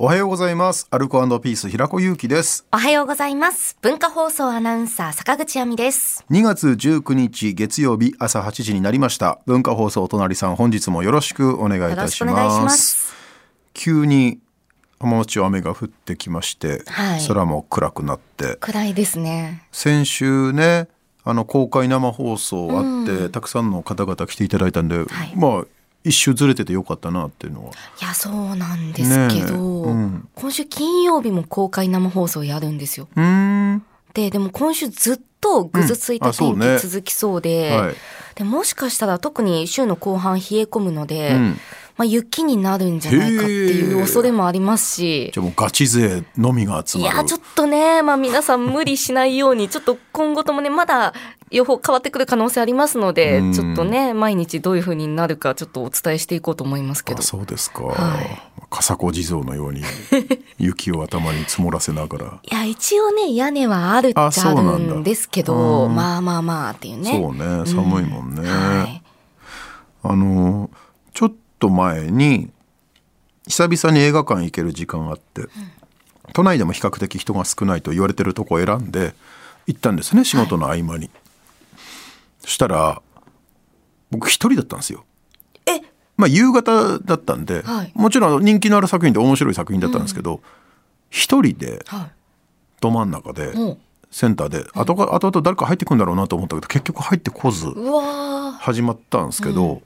おはようございます。アルコピース平子祐希です。おはようございます。文化放送アナウンサー坂口亜美です。2月19日月曜日朝8時になりました。文化放送お隣さん本日もよろしくお願いいよろたししくお願いしま。ますす。急に浜松町雨が降ってきまして、はい空も暗くなって、暗いですね。先週ね、あの公開生放送あって、たくさんの方々来ていただいたんで、いまあ一周ずれててよかったなっていうのは。いや、そうなんですけど、うん今週金曜日も公開生放送やるんですよ。で、でも今週ずっとぐずついた天うんあそうね気続きそうで、はい。でもしかしたら特に週の後半冷え込むので、うんまあ、雪になるんじゃないかっていう恐れもありますし、じゃあもうガチ勢のみが集まる。いや、ちょっとね、まあ皆さん無理しないように、ちょっと今後ともね、まだ予報変わってくる可能性ありますのでうん、ちょっとね、毎日どういう風になるか、ちょっとお伝えしていこうと思いますけど。あ。そうですか、はい。笠子地蔵のように 雪を頭に積もらせながら、いや、一応ね、屋根はあるっちゃあるんですけど、うんまあまあまあっていうね。そうね寒いもんね、はい。あのと前に久々に映画館行ける時間があって、都内でも比較的人が少ないと言われてるとこを選んで行ったんですね仕事の合間に、そしたら僕一人だったんですよ。え、まあ夕方だったんで、はい。もちろん人気のある作品で面白い作品だったんですけど一、人ではど真ん中でセンターで後が後々誰か入ってくんだろうなと思ったけど結局入ってこず始まったんですけど、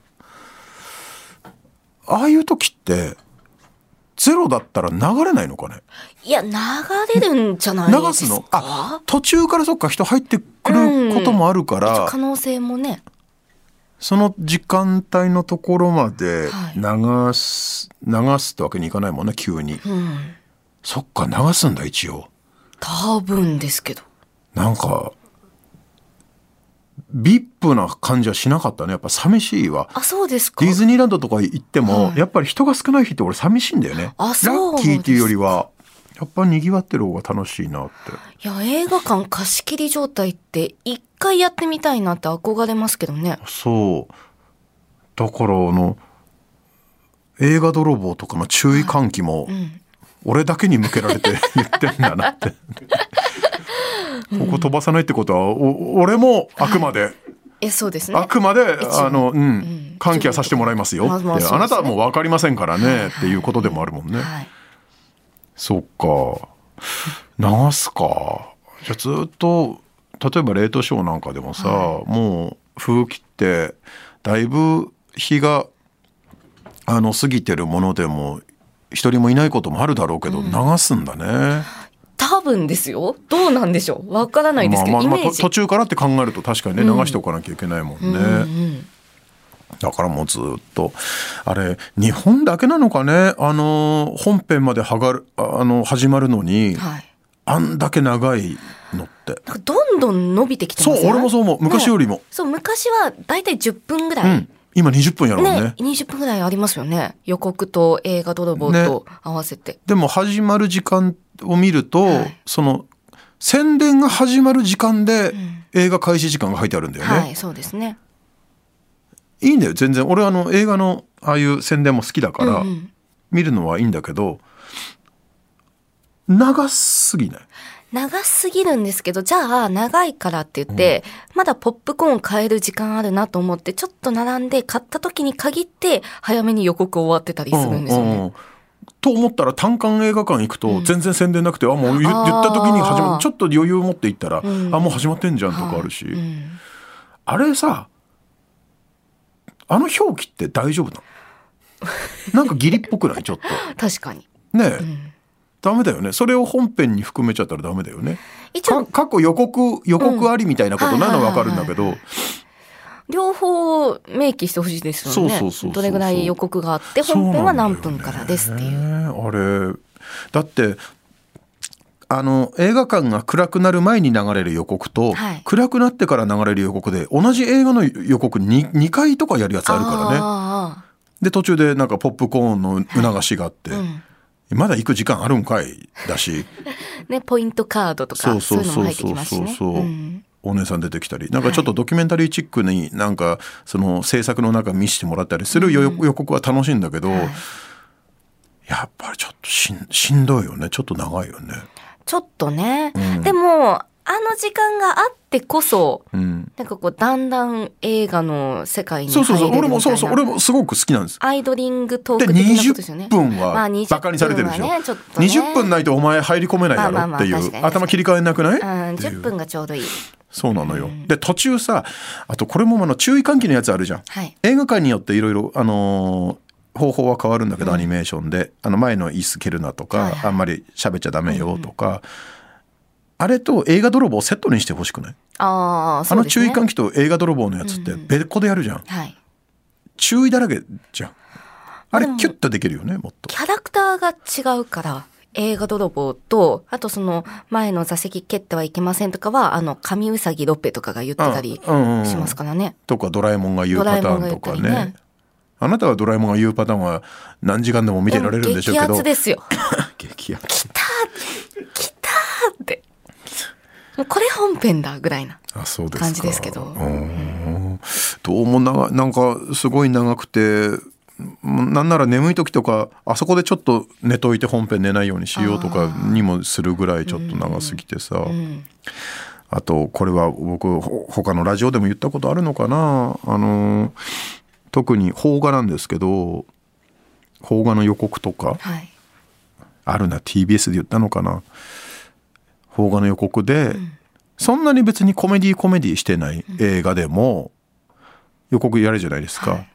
ああいう時ってゼロだったら流れないのかね？ーいや、流れるんじゃないですか？流すの？あ途中からそっか人入ってくることもあるから、可能性もね。その時間帯のところまではい。流す、流すってわけにいかないもんね急に、うん。そっか流すんだ一応。多分ですけど。なんかビップな感じはしなかったねやっぱ寂しいわあ、そうですか。ディズニーランドとか行っても、はいやっぱり人が少ない日って俺寂しいんだよね。あそうラッキーっていうよりは、やっぱ賑わってる方が楽しいなって。いや、映画館貸し切り状態って一回やってみたいなって憧れますけどね。そう。だからあの、映画泥棒とかの注意喚起も、うん。俺だけに向けられて言ってんだなって。ここ飛ばさないってことは、お俺もあくまで、え、そうですね。あくまで、あの、うん。ん、喚起はさせてもらいますよって。まあまあね。あなたはもう分かりませんからね、っていうことでもあるもんね。はい。そっか。流すか。じゃあずっと例えば冷凍ショーなんかでもさ、もう風切ってだいぶ日があの過ぎてるものでも一人もいないこともあるだろうけど、流すんだね。多分ですよ。どうなんでしょう。わからないですけど、まあまあまあ途中からって考えると確かにね、流しておかなきゃいけないもんね。うんうんだからもうずっとあれ日本だけなのかねあの本編まではがるあの始まるのに、はい。あんだけ長いのって。どんどん伸びてきてそうますよ俺もそう思う昔よりも、そう、昔はだいたい10分ぐらい。うん、今20分やろうね。ね、20分ぐらいありますよね。予告と映画泥棒と合わせて。でも始まる時間を見ると、はい。その宣伝が始まる時間でん。映画開始時間が書いてあるんだよね、はい、そうですね。い、いんだよ全然。俺あの映画のああいう宣伝も好きだから、うんうん。見るのはいいんだけど長すぎない？長すぎるんですけど、じゃあ長いからって言って、まだポップコーン買える時間あるなと思って、ちょっと並んで買った時に限って早めに予告終わってたりするんですよね。うんうんと思ったら単館映画館行くと全然宣伝なくて、あもう言った時に始まるちょっと余裕を持って行ったら、ん。あもう始まってんじゃんとかあるし、うん。あれさあの表記って大丈夫なの？なんか義理っぽくない？ちょっと。確かに。ねえ、んダメだよね。それを本編に含めちゃったらダメだよね。か一応、過去予告予告ありみたいなことなのはわかるんだけど。両方明記してほしいですよね。どれぐらい予告があって、本編は何分からですっていう。ねあれ。だってあの映画館が暗くなる前に流れる予告と、はい。暗くなってから流れる予告で同じ映画の予告に 2, 回とかやるやつあるからね。あで途中でなんかポップコーンの促しがあって、あうんまだ行く時間あるんかいだし。ね、ポイントカードとか、そういうのも入ってきますしね。そうそうそうそう。うん。お姉さん出てきたり。なんかちょっとドキュメンタリーチックになんかその制作の中見せてもらったりする予,、予告は楽しいんだけど、はい。やっぱりちょっとしんしんどいよね。ちょっと長いよね。ちょっとね。うん。でも、あの時間があってこそ、うん、なんかこう、だんだん映画の世界にそうそう入れるみたいな。そう俺もそうそう俺もすごく好きなんです。アイドリングトーでク的なことですよね。20分まあは20バカにされてるでしょ。分はねちょっとね20分ないとお前入り込めないだまあまあまあろっていう、確かに確かに頭切り替えなくない、うん、ってい10う分がちょうどいい。そうなのよ。で途中さあとこれもあの注意喚起のやつあるじゃん。はい。映画館によっていろいろあのー方法は変わるんだけど、アニメーションであの前の椅子蹴るなとか、はいはいあんまり喋っちゃダメよとか、あれと映画泥棒をセットにしてほしくない？ああ、あのそうですね。注意喚起と映画泥棒のやつって別個でやるじゃん、はい。注意だらけじゃん。あれキュッとできるよねもっと。キャラクターが違うから、映画泥棒と、あとその前の座席蹴ってはいけませんとかは、あの、神うさぎロッペとかが言ってたりうんうんうん。しますからね。とかドラえもんが言うパターンとかね。ね。あなたはドラえもんが言うパターンは何時間でも見てられるんでしょうけど。激アツですよ。激アツ来たって。もう これ本編だぐらいな。感じですけど。うー。んどうも長なんかすごい長くてなんなら眠い時とかあそこでちょっと寝といて本編寝ないようにしようとかにもするぐらいちょっと長すぎてさ、うん。あとこれは僕ほ他のラジオでも言ったことあるのかな。あの特に邦画なんですけど邦画の予告とかはい。あるな。TBS で言ったのかな邦画の予告で、そんなに別にコメディコメディしてない映画でも予告やるじゃないですか、はい。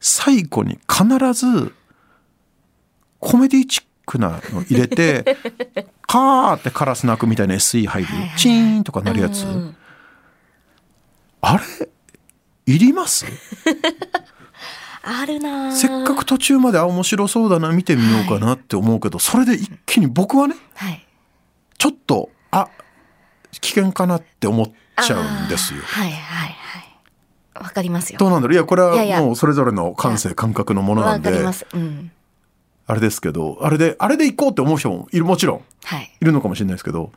最後に必ずコメディチックなの入れて カーってカラス鳴くみたいな SE 入る、はいはいチーンとか鳴るやつ、うん。あれ？いります？あるなぁ。せっかく途中まであ面白そうだな見てみようかなって思うけど、それで一気に僕はねはい。ちょっとあ危険かなって思っちゃうんですよ。はいはいはい。わかりますよ。どうなんだろう？いやこれはもうそれぞれの感性感覚のものなんでわかります。うん。あれですけどあれであれで行こうって思う人もいるもちろんはい。いるのかもしれないですけど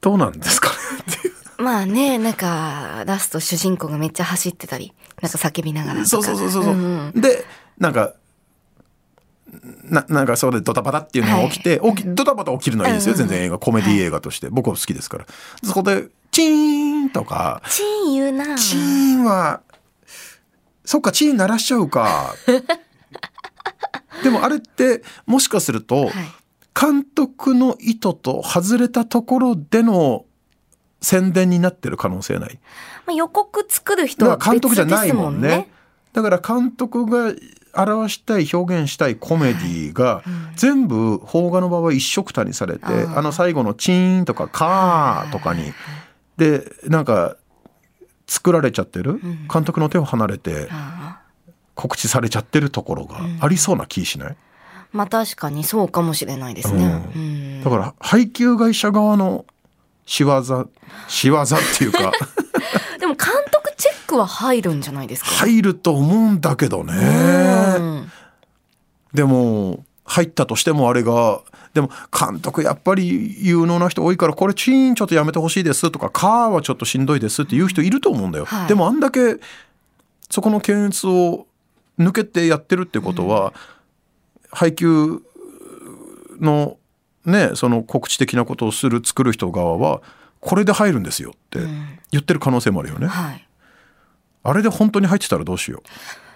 どうなんですかねっていうまあね、なんか、ラスト主人公がめっちゃ走ってたり、なんか叫びながらとか。そうそうそうそうそう、んんでなんかななんかそれでドタバタっていうのが起きて、起きドタバタ起きるのはいいですよ、うん。うん全然映画コメディ映画として、僕は好きですから。そこでチーンとかチーン言うな。チーンはそっかチーン鳴らしちゃうか。でもあれってもしかすると、はい。監督の意図と外れたところでの宣伝になってる可能性ない。まあ、予告作る人はだから監督じゃないもんね。だから監督が表したい表現したいコメディが全部邦画の場合一緒くたにされて、あの最後のチーンとかカーとかにでなんか作られちゃってる？監督の手を離れてあ告知されちゃってるところがありそうな気しない、ーまあ確かにそうかもしれないですね。ううん。だから配給会社側の仕業仕業っていうか。でも監督チェックは入るんじゃないですか？入ると思うんだけどね。うんでも入ったとしてもあれがでも監督やっぱり有能な人多いからこれチーンちょっとやめてほしいですとかカーはちょっとしんどいですっていう人いると思うんだよ、はいでもあんだけそこの検閲を抜けてやってるってことは、配給のねその告知的なことをする作る人側はこれで入るんですよって言ってる可能性もあるよね、はい。あれで本当に入ってたらどうしよう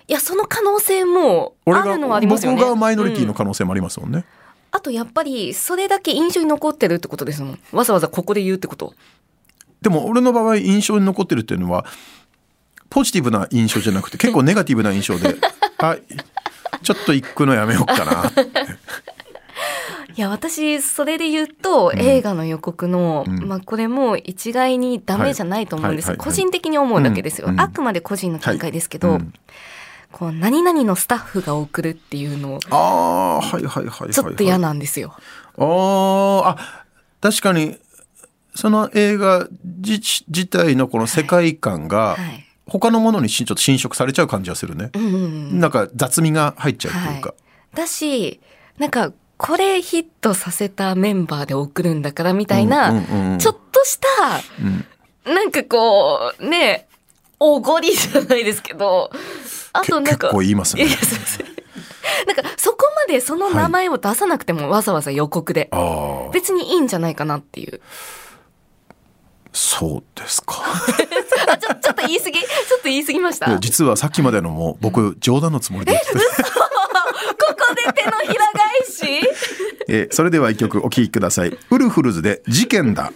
いや、その可能性もあるのはありますよね。僕がマイノリティのうん可能性もありますもんね、あとやっぱり、それだけ印象に残ってるってことですもん。わざわざここで言うってこと。でも俺の場合印象に残ってるっていうのはポジティブな印象じゃなくて結構ネガティブな印象で あちょっと行くのやめようかないや、私、それで言うと、映画の予告の、ん。まあ、これも一概にダメじゃないと思うんです。よ。はいはいはい。はい個人的に思うだけですよ。うん。あくまで個人の見解ですけど、うん。こう、何々のスタッフが送るっていうの、ああはいはいはいはい、はい、ちょっと嫌なんですよ。あーあ確かにその映画自自体のこの世界観がはい。他のものにしちょっと侵食されちゃう感じがするね、うんうん。なんか雑味が入っちゃうっていうか、だし、なんか、これヒットさせたメンバーで送るんだからみたいな、うんうんうんうん。ちょっとした、うん。なんかこう、ね、おごりじゃないですけど、あとなんか。結構言いますね。いやいやすいませんなんかそこまでその名前を出さなくてもわざわざ予告で。ああ。別にいいんじゃないかなっていう。そうですか。あ、ちょ、ちょっと言い過ぎ？ちょっと言い過ぎました？実はさっきまでのも僕冗談のつもりで言ってた。ここで手のひらえーそれでは一曲お聴きください。ウルフルズで事件だ。